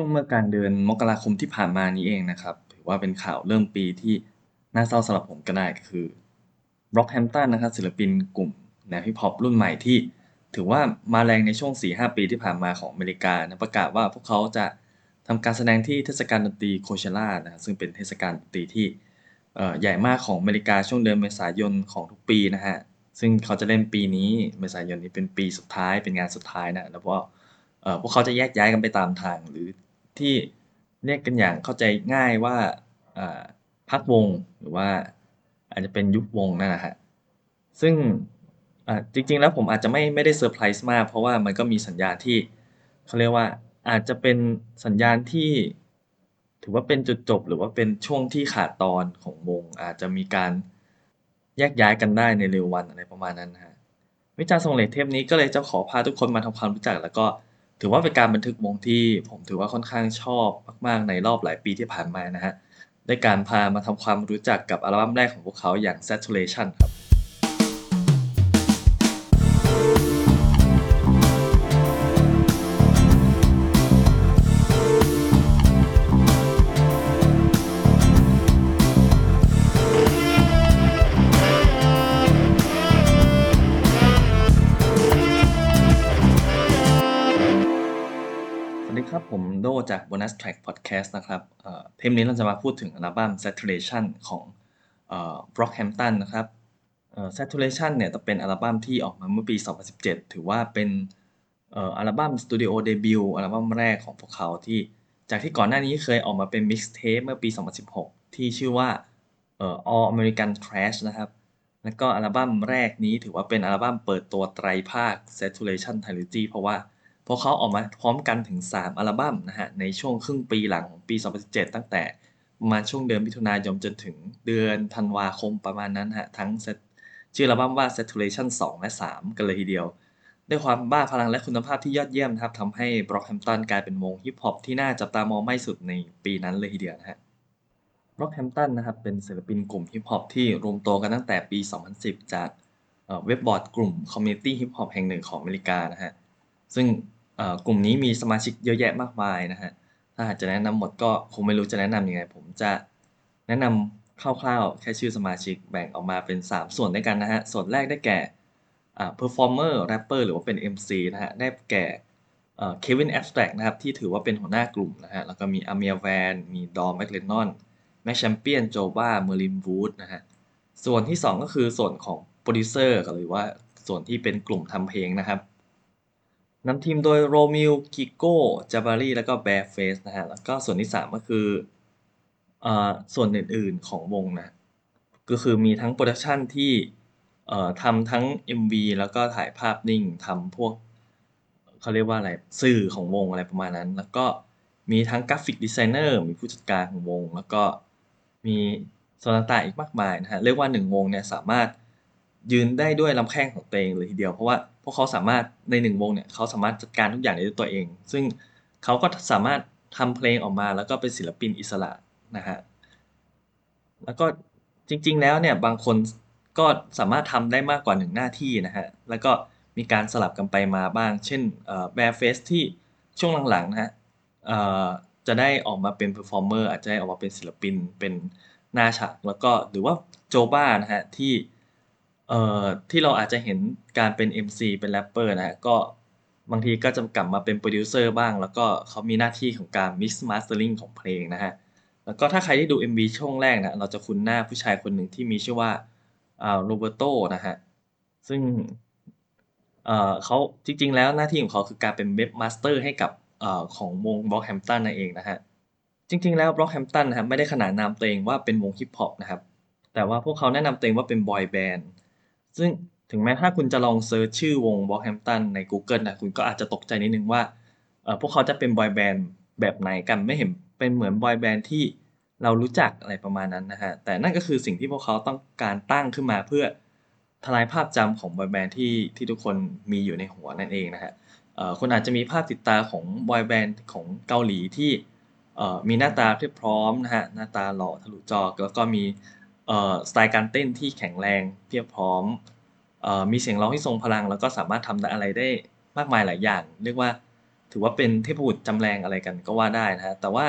ช่วงเมื่อกลางเดือนมกราคมที่ผ่านมานี้เองนะครับ ถือว่าเป็นข่าวเริ่มปีที่น่าเศร้าสำหรับผมก็ได้ก็คือ Brockhampton นะครับศิลปินกลุ่มแนวฮิปฮอปรุ่นใหม่ที่ ถือว่ามาแรงในช่วง 4-5 ปีที่ผ่านมาของอเมริกานะประกาศว่าพวกเขาจะทำการแสดงที่เทศกาลดนตรีโคเชล่านะซึ่งเป็นเทศกาลดนตรีที่ใหญ่มากของอเมริกาช่วงเดือนเมษายนของทุกปีนะฮะซึ่งเขาจะเล่นปีนี้เมษายนนี้เป็นปีสุดท้ายเป็นงานสุดท้ายนะแล้วก็พวกเขาจะแยกย้ายกันไปตามทางหรือ ที่เรียกกันอย่างเข้าใจง่ายว่าพักวงหรือว่าอาจจะเป็นยุบวงนั่นแหละฮะซึ่งจริงๆแล้วผมอาจจะไม่ไม่ได้เซอร์ไพรส์มาก เพราะว่ามันก็มีสัญญาณที่เขาเรียกว่าอาจจะเป็นสัญญาณที่ ถือว่าเป็นจุดจบ หรือว่าเป็นช่วงที่ขาดตอนของวง อาจจะมีการแยกย้ายกันได้ในเร็ววันอะไรประมาณนั้นนะฮะวิจารณ์ทรงเลทเทปนี้ก็เลยจะขอพาทุกคนมาทำความรู้จัก แล้วก็ ถือว่าเป็นการบันทึกวงที่ผมถือว่าค่อนข้างชอบมากๆในรอบหลายปีที่ผ่านมานะฮะด้วยการพามาทำความรู้จักกับอัลบั้มแรกของพวกเขาอย่าง Saturation ครับ จาก Bonus Track Podcast นะครับเอ่อเทปนี้เราจะมาพูดถึงอัลบั้ม Saturation ของ Brockhampton นะครับ Saturation เนี่ยจะเป็นอัลบั้มที่ออกมาเมื่อปี 2017 ถือว่าเป็นอัลบั้มสตูดิโอเดบิวต์อัลบั้มแรกของพวกเขาที่จากที่ก่อนหน้านี้เคยออกมาเป็น Mixtape เมื่อปี 2016 ที่ชื่อว่า All American Trash นะครับแล้วก็อัลบั้มแรกนี้ถือว่าเป็นอัลบั้มเปิดตัวไตรภาค Saturation Trilogy เพราะว่า พวกเขาออกมาพร้อมกันถึง 3 อัลบั้มนะฮะในช่วงครึ่งปีหลังของปี 2017 ตั้งแต่มาช่วงเดือนมิถุนายนจนถึงเดือนธันวาคมประมาณนั้นฮะทั้งชื่ออัลบั้มว่า Saturation 2 และ 3 กันเลยทีเดียว ด้วยความบ้าพลังและคุณภาพที่ยอดเยี่ยมนะครับทำให้ Brockhampton กลายเป็นวงฮิปฮอปที่น่าจับตามองไม่สุดในปีนั้นเลยทีเดียวนะฮะ Brockhampton นะครับเป็นศิลปินกลุ่มฮิปฮอปที่รวมตัวกันตั้งแต่ปี 2010 จากเว็บบอร์ดกลุ่ม community ฮิปฮอปแห่งหนึ่งของอเมริกานะฮะซึ่ง กลุ่มนี้มีสมาชิกเยอะแยะมากมายนะฮะ ถ้าหากจะแนะนำหมดก็คงไม่รู้จะแนะนำยังไง ผมจะแนะนำคร่าวๆ แค่ชื่อสมาชิกแบ่งออกมาเป็น 3 ส่วนด้วยกันนะฮะ ส่วนแรกได้แก่อ่า performer rapper หรือว่าเป็น MC นะฮะ ได้แก่เอ่อ Kevin Abstract นะครับ ที่ถือว่าเป็นหัวหน้ากลุ่มนะฮะ แล้วก็มี Amir Van มีดอมแมคเลนนอนแม็กแชมเปียนโจวาเมอร์ลินวูดนะฮะ ส่วนที่ 2 ก็คือส่วนของโปรดิวเซอร์หรือว่าส่วนที่เป็นกลุ่มทำเพลงนะครับ นำทีมโดย Romil Kiko จาบารี แล้วก็ Bearface นะฮะ แล้วก็ส่วนที่ 3 ก็คืออ่อส่วนอื่นๆของวงนะ ก็คือมีทั้ง production ที่เอ่อทำทั้ง MV แล้วก็ถ่ายภาพนิ่งทำพวกเขาเรียกว่าอะไร สื่อของวงอะไรประมาณนั้น แล้วก็มีทั้ง graphic designer มีผู้จัดการของวง แล้วก็มีส่วนต่างๆอีกมากมายนะฮะ เรียกว่าหนึ่งวงเนี่ยสามารถ ยืนได้ด้วยลำแข้งของตัวเองเลยทีเดียว เพราะว่าพวกเขาสามารถในหนึ่งวงเนี่ยเขาสามารถจัดการทุกอย่างได้ด้วยตัวเอง ซึ่งเขาก็สามารถทำเพลงออกมา แล้วก็เป็นศิลปินอิสระนะฮะแล้วก็จริง ๆ แล้วเนี่ยบางคนก็สามารถทำได้มากกว่าหนึ่งหน้าที่นะฮะแล้วก็มีการสลับกันไปมาบ้าง เช่นเอ่อ Bareface ที่ช่วงหลังๆนะฮะจะได้ออกมาเป็น performer อาจจะได้ออกมาเป็นศิลปินเป็นหน้าฉากแล้วก็หรือว่า Joba นะฮะที่ เอ่อที่เราอาจจะเห็นการเป็น MC เป็นแรปเปอร์นะฮะก็บางทีก็จะกลับมาเป็นโปรดิวเซอร์บ้าง แล้วก็เขามีหน้าที่ของการ mix mastering ของเพลงนะฮะแล้วก็ถ้าใครได้ดู MV ช่วงแรกนะเราจะคุ้นหน้าผู้ชายคนหนึ่งที่มีชื่อว่าอ่า Roberto นะฮะซึ่งเอ่อเขาจริง ๆ แล้วหน้าที่ของเขาคือการเป็น webmaster ให้กับเอ่อของวง Brockhampton นั่นเองนะฮะจริง ๆ แล้ว Brockhampton นะครับไม่ได้ขนานนามตัวเองว่าเป็นวงฮิปฮอปนะครับแต่ว่าพวกเขาแนะนำตัวเองว่าเป็นบอยแบนด์ ซึ่งถึงแม้ถ้าคุณจะลอง search ชื่อวง Brockhampton ใน Google นะคุณก็อาจจะตกใจนิดนึงว่าพวกเขาจะเป็นบอยแบนด์แบบไหนกันไม่เห็นเป็นเหมือนบอยแบนด์ที่เรารู้จักอะไรประมาณนั้นนะฮะแต่นั่นก็คือสิ่งที่พวกเขาต้องการตั้งขึ้นมาเพื่อทลายภาพจำของบอยแบนด์ที่ที่ทุกคนมีอยู่ในหัวนั่นเองนะฮะคุณอาจจะมีภาพติดตาของบอยแบนด์ของเกาหลีที่มีหน้าตาเรียบพร้อมนะฮะหน้าตาหล่อทะลุจอแล้วก็มี สไตล์การเต้นที่แข็งแรงเพียบพร้อมมีเสียงร้องที่ทรงพลัง แล้วก็สามารถทำอะไรได้มากมายหลายอย่าง เรียกว่าถือว่าเป็นเทพบุตรจำแรงอะไรกันก็ว่าได้นะฮะแต่ว่า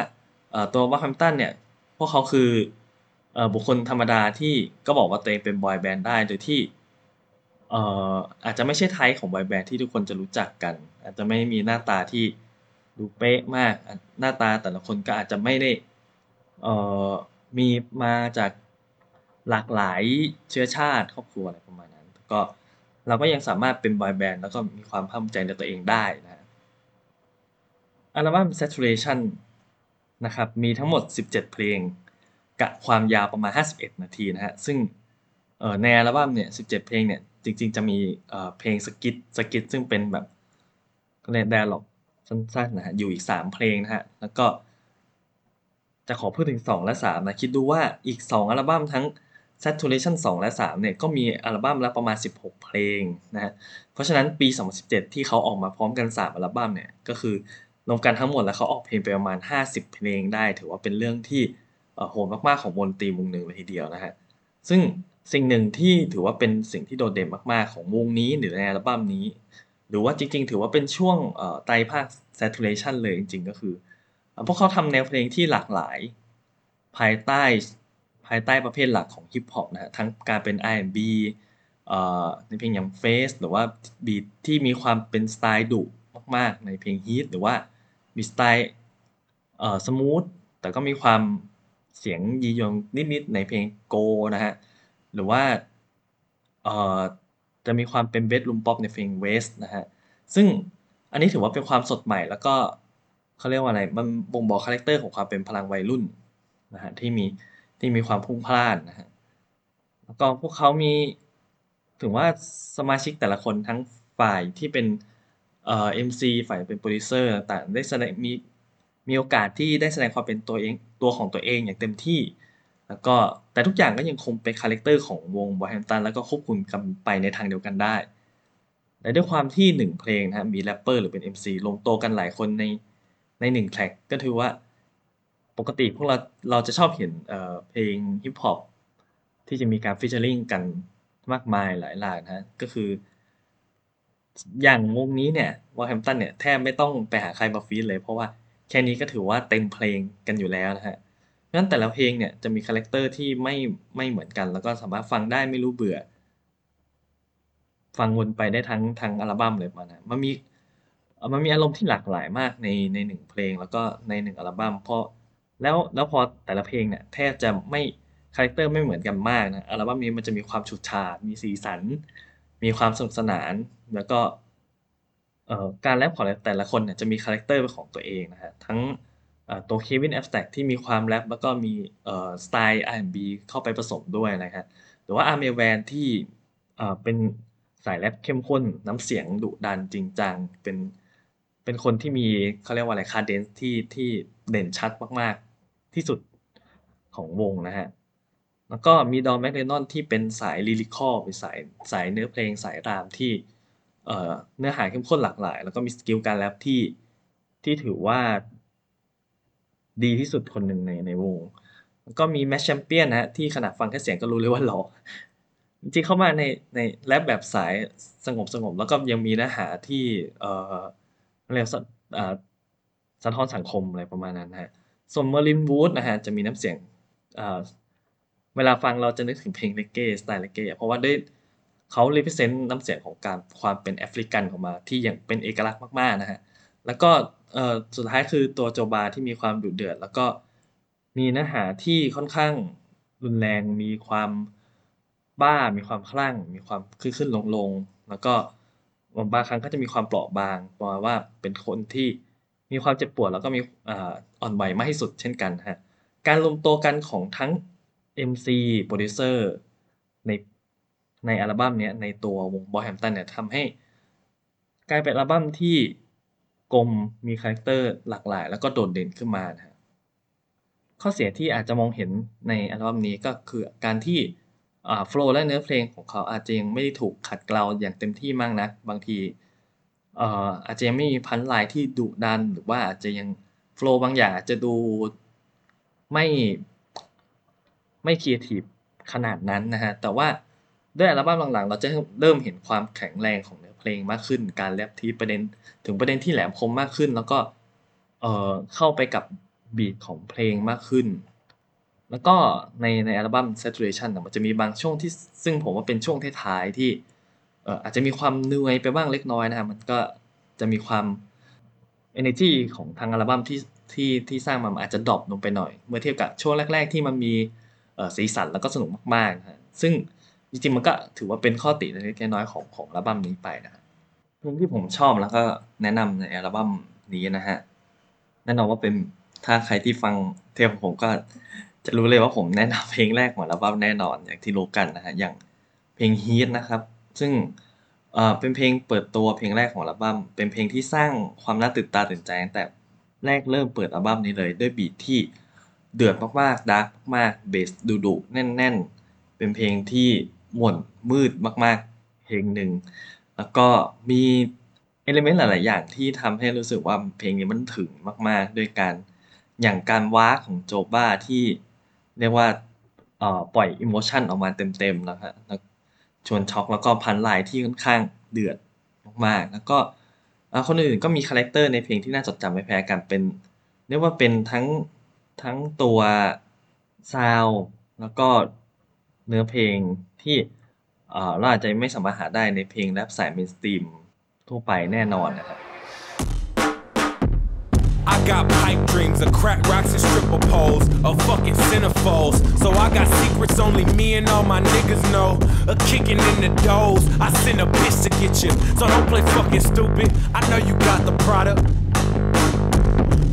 ตัวบอแฮมตันเนี่ยพวกเขาคือบุคคลธรรมดาที่ก็บอกว่าตัวเองเป็นบอยแบนด์ได้โดยที่อาจจะไม่ใช่ไทป์ของบอยแบนด์ที่ทุกคนจะรู้จักกัน อาจจะไม่มีหน้าตาที่ดูเป๊ะมากหน้าตาแต่ละคนก็อาจจะไม่ได้มีมาจาก หลากหลายเชื้อชาติครอบครัวอะไรประมาณนั้น ก็เราก็ยังสามารถเป็นบอยแบนด์แล้วก็มีความภาคภูมิใจในตัวเองได้นะอัลบั้ม Saturation นะครับมีทั้งหมด 17 เพลงกับความยาวประมาณ 51 นาทีนะฮะซึ่งในอัลบั้มเนี่ย 17 เพลงเนี่ยจริง ๆ จะมีเพลง skit skit ซึ่งเป็นแบบเรียก dialogue สั้นๆนะฮะอยู่อีก 3 เพลงนะฮะแล้วก็จะขอพูดถึง 2 และ 3 นะ คิดดูว่าอีก 2 อัลบั้มทั้ง Saturation 2 และ 3 เนี่ยก็มีอัลบั้มละประมาณ 16 เพลงนะฮะ เพราะฉะนั้นปี 2017 ที่เขาออกมาพร้อมกัน 3 อัลบั้มเนี่ย ก็คือรวมกันทั้งหมดแล้วเขาออกเพลงไปประมาณ 50 เพลงได้ ถือว่าเป็นเรื่องที่โหดมากๆของวงดนตรีวงหนึ่งเลยทีเดียวนะฮะ ซึ่งสิ่งหนึ่งที่ถือว่าเป็นสิ่งที่โดดเด่นมากๆของวงนี้หรือในอัลบั้มนี้ หรือว่าจริง ๆ ถือว่าเป็นช่วงไตรภาค Saturation เลยจริง ๆ ก็คือพวกเขาทำแนวเพลงที่หลากหลาย ภายใต้ ภายใต้ประเภทหลักของฮิปฮอปนะฮะทั้งการเป็น R&B ในเพลงอย่าง Face หรือว่า beat ที่มีความเป็นสไตล์ดุมากๆ ในเพลง Heat หรือว่ามีสไตล์เอ่อ smooth แต่ก็มีความเสียงยียวนนิดๆ ในเพลง Gold นะฮะ หรือว่าเอ่อจะมีความเป็นเบส o ูมป๊อปในเพลง Waste นะฮะ ซึ่งอันนี้ถือว่าเป็นความสดใหม่แล้วก็เขาเรียกว่าอะไร มันบ่งบอก character ของความเป็นพลังวัยรุ่นนะฮะที่มี ที่มีความพุ่งพล่านนะฮะแล้วก็พวกเขามีถึงว่าสมาชิกแต่ละคนทั้งฝ่ายที่เป็นเอ่อ MC ฝ่ายเป็นโปรดิวเซอร์ต่างได้แสดงมีมีโอกาสที่ได้แสดงความเป็นตัวเองตัวของตัวเองอย่างเต็มที่ แล้วก็แต่ทุกอย่างก็ยังคงเป็น character ของวง Brockhampton แล้วก็ควบคุมกันไปในทางเดียวกันได้แต่ด้วยความที่หนึ่งเพลงนะมีแรปเปอร์หรือเป็น MC ลงโตกันหลายคนในในหนึ่ง track ก็ถือว่า ปกติพวกเราเราจะชอบเห็นเพลงฮิปฮอปที่จะมีการ featuring กันมากมายหลายหลายนะก็คือ อย่างวงนี้เนี่ย Brockhampton เนี่ยแทบไม่ต้องไปหาใครมา feat เลย เพราะว่าแค่นี้ก็ถือว่าเต็มเพลงกันอยู่แล้วนะฮะงั้นแต่ละเพลงเนี่ยจะมี character ที่ไม่ไม่เหมือนกัน แล้วก็สามารถฟังได้ไม่รู้เบื่อ ฟังวนไปได้ทั้งทั้งอัลบั้มเลยมานะมันมีมันมีอารมณ์ที่หลากหลายมากในในหนึ่งเพลงแล้วก็ในหนึ่งอัลบั้มเพราะ แล้วแล้วพอแต่ละเพลงเนี่ยแทบจะไม่ character ไม่เหมือนกันมากนะอัลบั้มนี้มันจะมีความฉูดฉาดมีสีสัน มีความสนุกสนาน แล้วก็การแรปของแต่ละคนเนี่ยจะมี character เป็นของตัวเองนะฮะทั้งตัว Kevin Abstract ที่มีความแรปแล้วก็มีสไตล์ R&B เข้าไปผสมด้วยนะฮะหรือว่า Ameer Vann ที่เอ่อเป็นสายแรปเข้มข้นน้ำเสียงดุดันจริงจังเป็นเป็นคนที่มีเขาเรียกว่าอะไร cadence ที่ที่เด่นชัดมากๆ ที่สุดของวงนะฮะ แล้วก็มี Dom McLennon ที่เป็นสาย lyrical เป็นสายสายเนื้อเพลงสาย rhyme ที่เนื้อหาเข้มข้นหลากหลาย แล้วก็มี skill การแรปที่ที่ถือว่าดีที่สุดคนหนึ่งในในวง แล้วก็มี Matt Champion นะฮะที่ขนาดฟังแค่เสียงก็รู้เลยว่าหล่อจริงๆเข้ามาในในแรปแบบสายสงบสงบแล้วก็ยังมีเนื้อหาที่เอ่อเรียกสะท้อนสังคมอะไรประมาณนั้นฮะ ส่วน Merlyn Wood นะฮะจะมีน้ำเสียงเวลาฟังเราจะนึกถึงเพลงเร็กเก้สไตล์เร็กเก้เพราะว่าด้วยเขาเ e พ r เซนต์น้ำเสียงของการความเป็นแอฟริกันของมาที่ยังเป็นเอกลักษณ์มากๆนะฮะแล้วก็สุดท้ายคือตัวโจบาที่มีความดุเดือด แล้วก็มีเนื้อหาที่ค่อนข้างรุนแรงมีความบ้ามีความคลั่ง มีความขึ้นขึ้นลงลงแล้วก็บางครั้งก็จะมีความเปราะบางประมาณว่าเป็นคนที่ มีความเจ็บปวดแล้วก็มีอ่อนไหวมากที่สุดเช่นกันฮะการรวมตัวกันของทั้ง MC โปรดิวเซอร์ในในอัลบั้มนี้ในตัววงบอแฮมตันเนี่ยทำให้กลายเป็นอัลบั้มที่กลมมี character หลากหลาย แล้วก็โดดเด่นขึ้นมานะข้อเสียที่อาจจะมองเห็นในอัลบั้มนี้ก็คือการที่อ่า flow และเนื้อเพลงของเขาอาจจะยังไม่ได้ถูกขัดเกลาอย่างเต็มที่มากนักบางที อาจจะยังไม่มี punchline ที่ดุดันหรือว่าอาจจะยัง flow บางอย่างอาจจะดูไม่ไม่ครีเอทีฟขนาดนั้นนะฮะ แต่ว่าด้วยอัลบั้มหลังๆ เราจะเริ่มเห็นความแข็งแรงของเนื้อเพลงมากขึ้น การแรปที่ประเด็นถึงประเด็นที่แหลมคมมากขึ้น แล้วก็เอ่อเข้าไปกับบีทของเพลงมากขึ้น แล้วก็ในในอัลบั้ม Saturation มันจะมีบางช่วงที่ซึ่งผมว่าเป็นช่วงท้ายๆที่ อาจจะมีความเหนื่อยไปบ้างเล็กน้อยนะครับมันก็จะมีความ energy ของทางอัลบั้มที่ที่ที่สร้างมาอาจจะดรอปลงไปหน่อย เมื่อเทียบกับช่วงแรก ๆ ที่มันมีสีสันแล้วก็สนุกมากๆนะครับซึ่งจริงๆมันก็ถือว่าเป็นข้อติเล็กๆน้อยๆของของอัลบั้มนี้ไปนะครับเพลงที่ผมชอบแล้วก็แนะนำในอัลบั้มนี้นะฮะแน่นอนว่าเป็นถ้าใครที่ฟังเทปของผมก็จะรู้เลยว่าผมแนะนำเพลงแรกของอัลบั้มแน่นอนอย่างที่รู้กันนะฮะอย่างเพลง Heat นะครับ ซึ่งเป็นเพลงเปิดตัวเพลงแรกของอัลบั้ม เป็นเพลงที่สร้างความน่าตื่นตาตื่นใจตั้งแต่แรกเริ่มเปิดอัลบั้มนี้เลย ด้วย beat ที่เดือดมากๆ dark มากๆเบสดุๆแน่น ๆ เป็นเพลงที่หม่นมืดมาก ๆ เพลงหนึ่ง แล้วก็มี element หลาย ๆ อย่างที่ทำให้รู้สึกว่าเพลงนี้มันถึงมาก ๆ ด้วยการอย่างการว้ากของ Joba ที่เรียกว่าปล่อย emotion ออกมาเต็ม ๆ นะครับแล้ว ชวนช็อกแล้วก็ punchline ที่ค่อนข้างเดือดมากๆ แล้วก็คนอื่นๆก็มี character ในเพลงที่น่าจดจำไม่แพ้กันเป็นเรียกว่าเป็นทั้งทั้งตัว sound แล้วก็เนื้อเพลงที่เราอาจจะไม่สามารถหาได้ในเพลงแรปสาย mainstream ทั่วไปแน่นอนนะครับ I got pipe dreams of crack rocks and stripper poles, of fucking centerfolds. So I got secrets only me and all my niggas know. A kicking in the doors. I send a bitch to get you. So don't play fucking stupid. I know you got the product.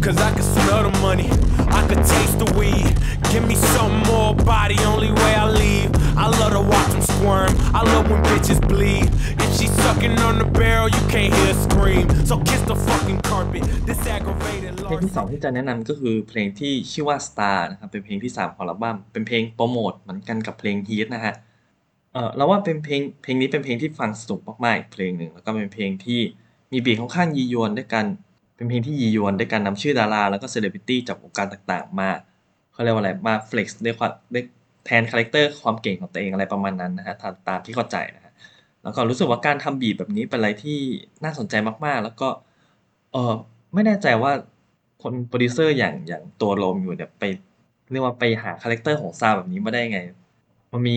Cause I can smell the money. I can taste the weed. Give me some more body, only way I leave. I love to watch them squirm. I love when bitches bleed. If she's sucking on the barrel, you can't hear a scream. So kiss the fucking carpet. This aggravated เพลงที่สองที่จะแนะนำก็คือเพลงที่ชื่อว่า Star นะครับ เป็นเพลงที่สามของอัลบั้ม เป็นเพลงโปรโมทเหมือนกันกับเพลง Heat นะฮะ เออเราว่าเป็นเพลงเพลงนี้เป็นเพลงที่ฟังสนุกมากๆเพลงหนึ่งแล้วก็เป็นเพลงที่มี beat ค่อนข้างยียวนด้วยกัน เป็นเพลงที่ยียวนด้วยการนำชื่อดาราแล้วก็เซเลบริตี้จากวงการต่างๆ มาเขาเรียกว่าอะไรมา flex ด้วยความด้วยแทน character ความเก่งของตัวเองอะไรประมาณนั้นนะฮะตามตามที่เข้าใจนะฮะแล้วก็รู้สึกว่าการทำ beat แบบนี้เป็นอะไรที่น่าสนใจมากๆ แล้วก็เออไม่แน่ใจว่าคนโปรดิวเซอร์อย่างอย่างตัว Romil เนี่ยไปเรียกว่าไปหา character ของซาแบบนี้มาได้ไง มันมี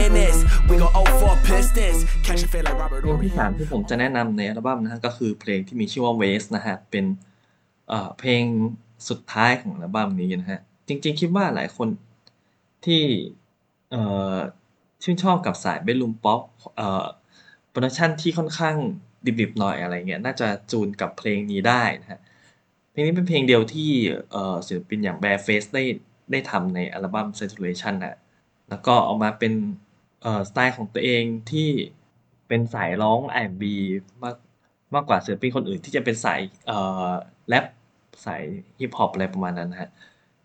We go 0 4 Pistons. Catch a fade like Robert เพลง Horry. ที่สามที่ผมจะแนะนำในอัลบั้มนะฮะก็คือเพลงที่มีชื่อว่า Waste นะฮะเป็นเอ่อเพลงสุดท้ายของอัลบั้มนี้นะฮะจริงๆคิดว่าหลายคนที่เอ่อชื่นชอบกับสาย bedroom pop เอ่อ production ที่ค่อนข้างดิบๆหน่อยอะไรเงี้ยน่าจะจูนกับเพลงนี้ได้นะฮะเพลงนี้เป็นเพลงเดียวที่เอ่อศิลปินอย่าง Bareface ได้ได้ทำในอัลบั้ม Saturation นะแล้วก็ออกมาเป็น สไตล์ของตัวเองที่เป็นสายร้อง R&B มากมากกว่าศิลปินคนอื่นที่จะเป็นสายแรปสายฮิปฮอปอะไรประมาณนั้นฮะ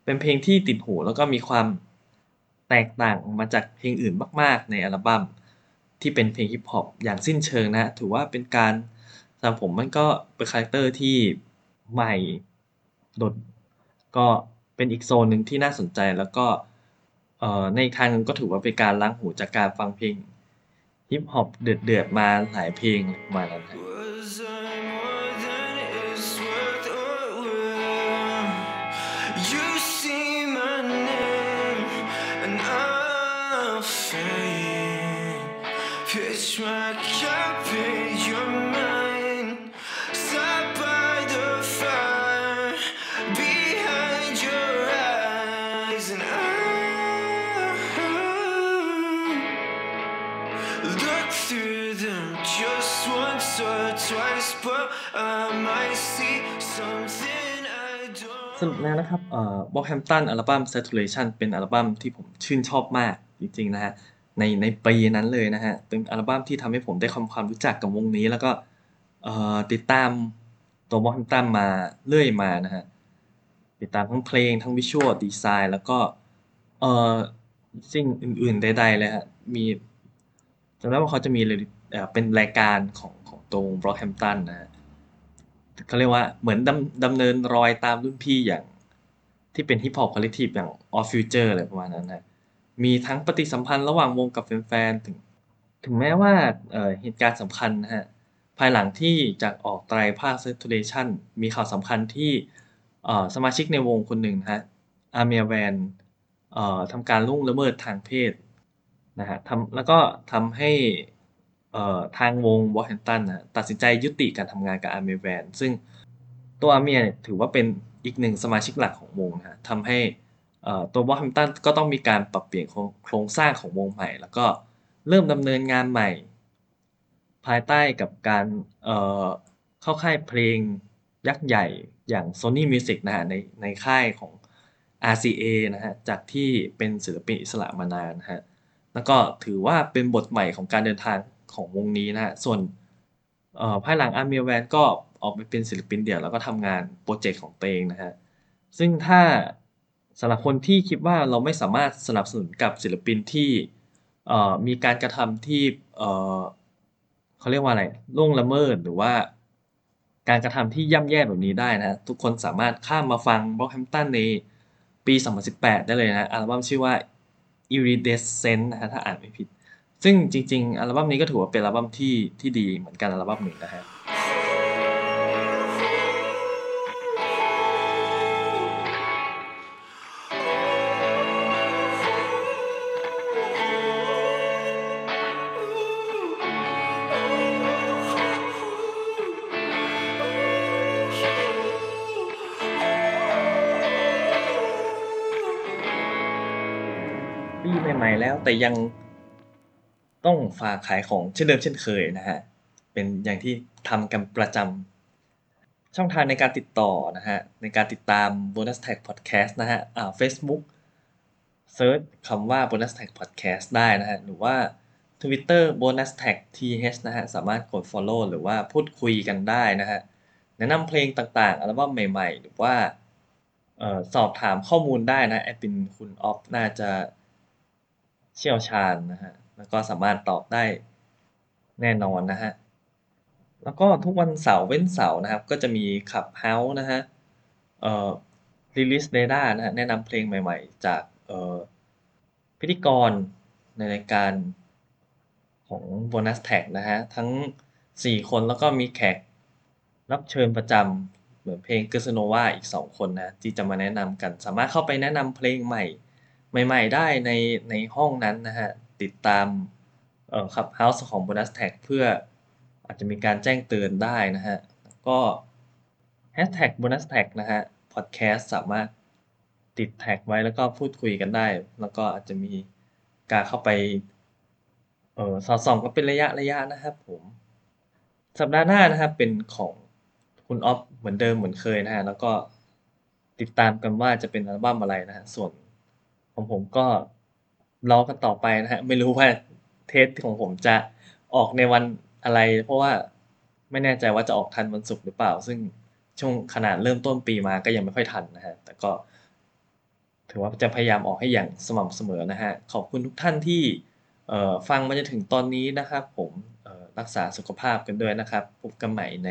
เป็นเพลงที่ติดหูแล้วก็มีความแตกต่างมาจากเพลงอื่นมาก ๆ ในอัลบั้มที่เป็นเพลงฮิปฮอปอย่างสิ้นเชิงนะฮะถือว่าเป็นการสำหรับผมมันก็เป็น character ที่ใหม่โดดก็เป็นอีกโซนหนึ่งที่น่าสนใจแล้วก็ เอ่อในอีกทางหนึงก็ถือว่าเป็นการล้างหูจากการฟังเพลงฮิปฮอปเดือดๆมาหลายเพลงประมาณนั้นครับ Was I more than it's worth or will? You see my name and I'll fade. Pitch my through them just once or twice, but I might see something I สรุปแล้วนะครับเอ่อ Brockhampton อัลบั้ม Saturation เป็นอัลบั้มที่ผมชื่นชอบมากจริงๆนะฮะในในปีนั้นเลยนะฮะเป็นอัลบั้มที่ทำให้ผมได้ทำความรู้จักกับวงนี้แล้วก็เอ่อติดตามตัว Brockhampton มาเรื่อยมานะฮะติดตามทั้งเพลงทั้ง Visual Design แล้วก็เอ่อสิ่งอื่นๆใดๆเลยครับมีำได้ว่าเขาจะมีเป็นรายการของของตัวง Brockhampton นะฮะเขาเรียกว่าเหมือนดำดำเนินรอยตามรุ่นพี่อย่างที่เป็น Hip Hop Collective อย่าง Odd Future อะไรประมาณนั้นนะมีทั้งปฏิสัมพันธ์ระหว่างวงกับแฟนๆถึง ถึงแม้ว่าเหตุการณ์สำคัญนะครับภายหลังที่จากออกไตรภาค Saturation มีข่าวสำคัญที่สมาชิกในวงคนหนึ่งนะครับ Amir Van เอ่อทำการล่วงละเมิดทางเพศ นะฮะทำแล้วก็ทำให้ทางวง Brockhampton นะตัดสินใจยุติการทำงานกับ Amir Van ซึ่งตัว Amir เนี่ยถือว่าเป็นอีกหนึ่งสมาชิกหลักของวงนะครับทำให้ตัว Brockhampton ก็ต้องมีการปรับเปลี่ยนโครงสร้างของวงใหม่ แล้วก็เริ่มดำเนินงานใหม่ ภายใต้กับการเเข้าค่ายเพลงยักษ์ใหญ่อย่าง Sony Music นะฮะในในค่ายของ RCA นะฮะจากที่เป็นศิลปินอิสระมานานนะฮะ แล้วก็ถือว่าเป็นบทใหม่ของการเดินทางของวงนี้นะฮะ ส่วนภายหลัง Amir Van ก็ออกไปเป็นศิลปินเดี่ยวแล้วก็ทำงานโปรเจกต์ของตัวเองนะฮะ ซึ่งถ้าสำหรับคนที่คิดว่าเราไม่สามารถสนับสนุนกับศิลปินที่มีการกระทำที่เขาเรียกว่าอะไรล่วงละเมิดหรือว่าการกระทำที่ย่ำแย่แบบนี้ได้นะฮะทุกคนสามารถข้ามมาฟัง Brockhampton ในปี 2018 ได้เลยนะอัลบั้มชื่อว่า Iridescent นะฮะถ้าอ่านไม่ผิด ซึ่งจริง ๆ อัลบั้มนี้ก็ถือว่าเป็นอัลบั้มที่ที่ดีเหมือนกันอัลบั้มหนึ่งนะฮะ ใหม่แล้ว แต่ยังต้องฝากขายของเช่นเดิมเช่นเคยนะฮะ เป็นอย่างที่ทำกันประจำช่องทางในการติดต่อนะฮะ ในการติดตาม Bonus Tag Podcast นะฮะอ่า Facebook เซิร์ชคำว่า Bonus Tag Podcast ได้นะฮะ หรือว่า Twitter Bonus Tag TH นะฮะ สามารถกด Follow หรือว่าพูดคุยกันได้นะฮะ แนะนำเพลงต่างๆ อัลบั้มใหม่ ๆ หรือว่าออสอบถามข้อมูลได้นะแอดมินคุณออฟน่าจะ เชี่ยวชาญนะฮะ แล้วก็สามารถตอบได้แน่นอนนะฮะ แล้วก็ทุกวันเสาร์เว้นเสาร์นะครับ ก็จะมี Clubhouse นะฮะ เอ่อ Release Data นะฮะ แนะนำเพลงใหม่ๆ จากเอ่อพิธีกรในรายการของ Bonus Tag นะฮะ ทั้ง 4 คนแล้วก็มีแขกรับเชิญประจำเหมือนเพลง g e r s a n o v a อีก 2 คนนะ ที่จะมาแนะนำกัน สามารถเข้าไปแนะนำเพลงใหม่ ใหม่ ๆ ได้ในในห้องนั้นนะฮะ ติดตามเอ่อ Clubhouse ของ Bonus Tag เพื่ออาจจะมีการแจ้งเตือนได้นะฮะ แล้วก็ Hashtag Bonus Tag นะฮะ Podcast สามารถติดแท็กไว้แล้วก็พูดคุยกันได้ แล้วก็อาจจะมีการเข้าไปเอ่อสอดส่องกันเป็นระยะๆนะครับผม สัปดาห์หน้านะครับเป็นของคุณออฟเหมือนเดิมเหมือนเคยนะฮะ แล้วก็ติดตามกันว่าจะเป็นอัลบั้มอะไรนะฮะ ส่วน ของผมก็รอกันต่อไปนะฮะ ไม่รู้ว่าเทปของผมจะออกในวันอะไร เพราะว่าไม่แน่ใจว่าจะออกทันวันศุกร์หรือเปล่า ซึ่งช่วงขนาดเริ่มต้นปีมาก็ยังไม่ค่อยทันนะฮะ แต่ก็ ถือว่าจะพยายามออกให้อย่างสม่ำเสมอนะฮะ ขอบคุณทุกท่านที่ฟังมาจนถึงตอนนี้นะครับ ผมรักษาสุขภาพกันด้วยนะครับ พบกันใหม่ใน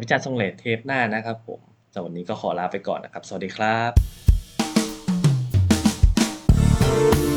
วิจารณ์ทรงเลทเทปหน้านะครับผมสำหรับวันนี้ก็ขอลาไปก่อนนะครับ สวัสดีครับ Bye.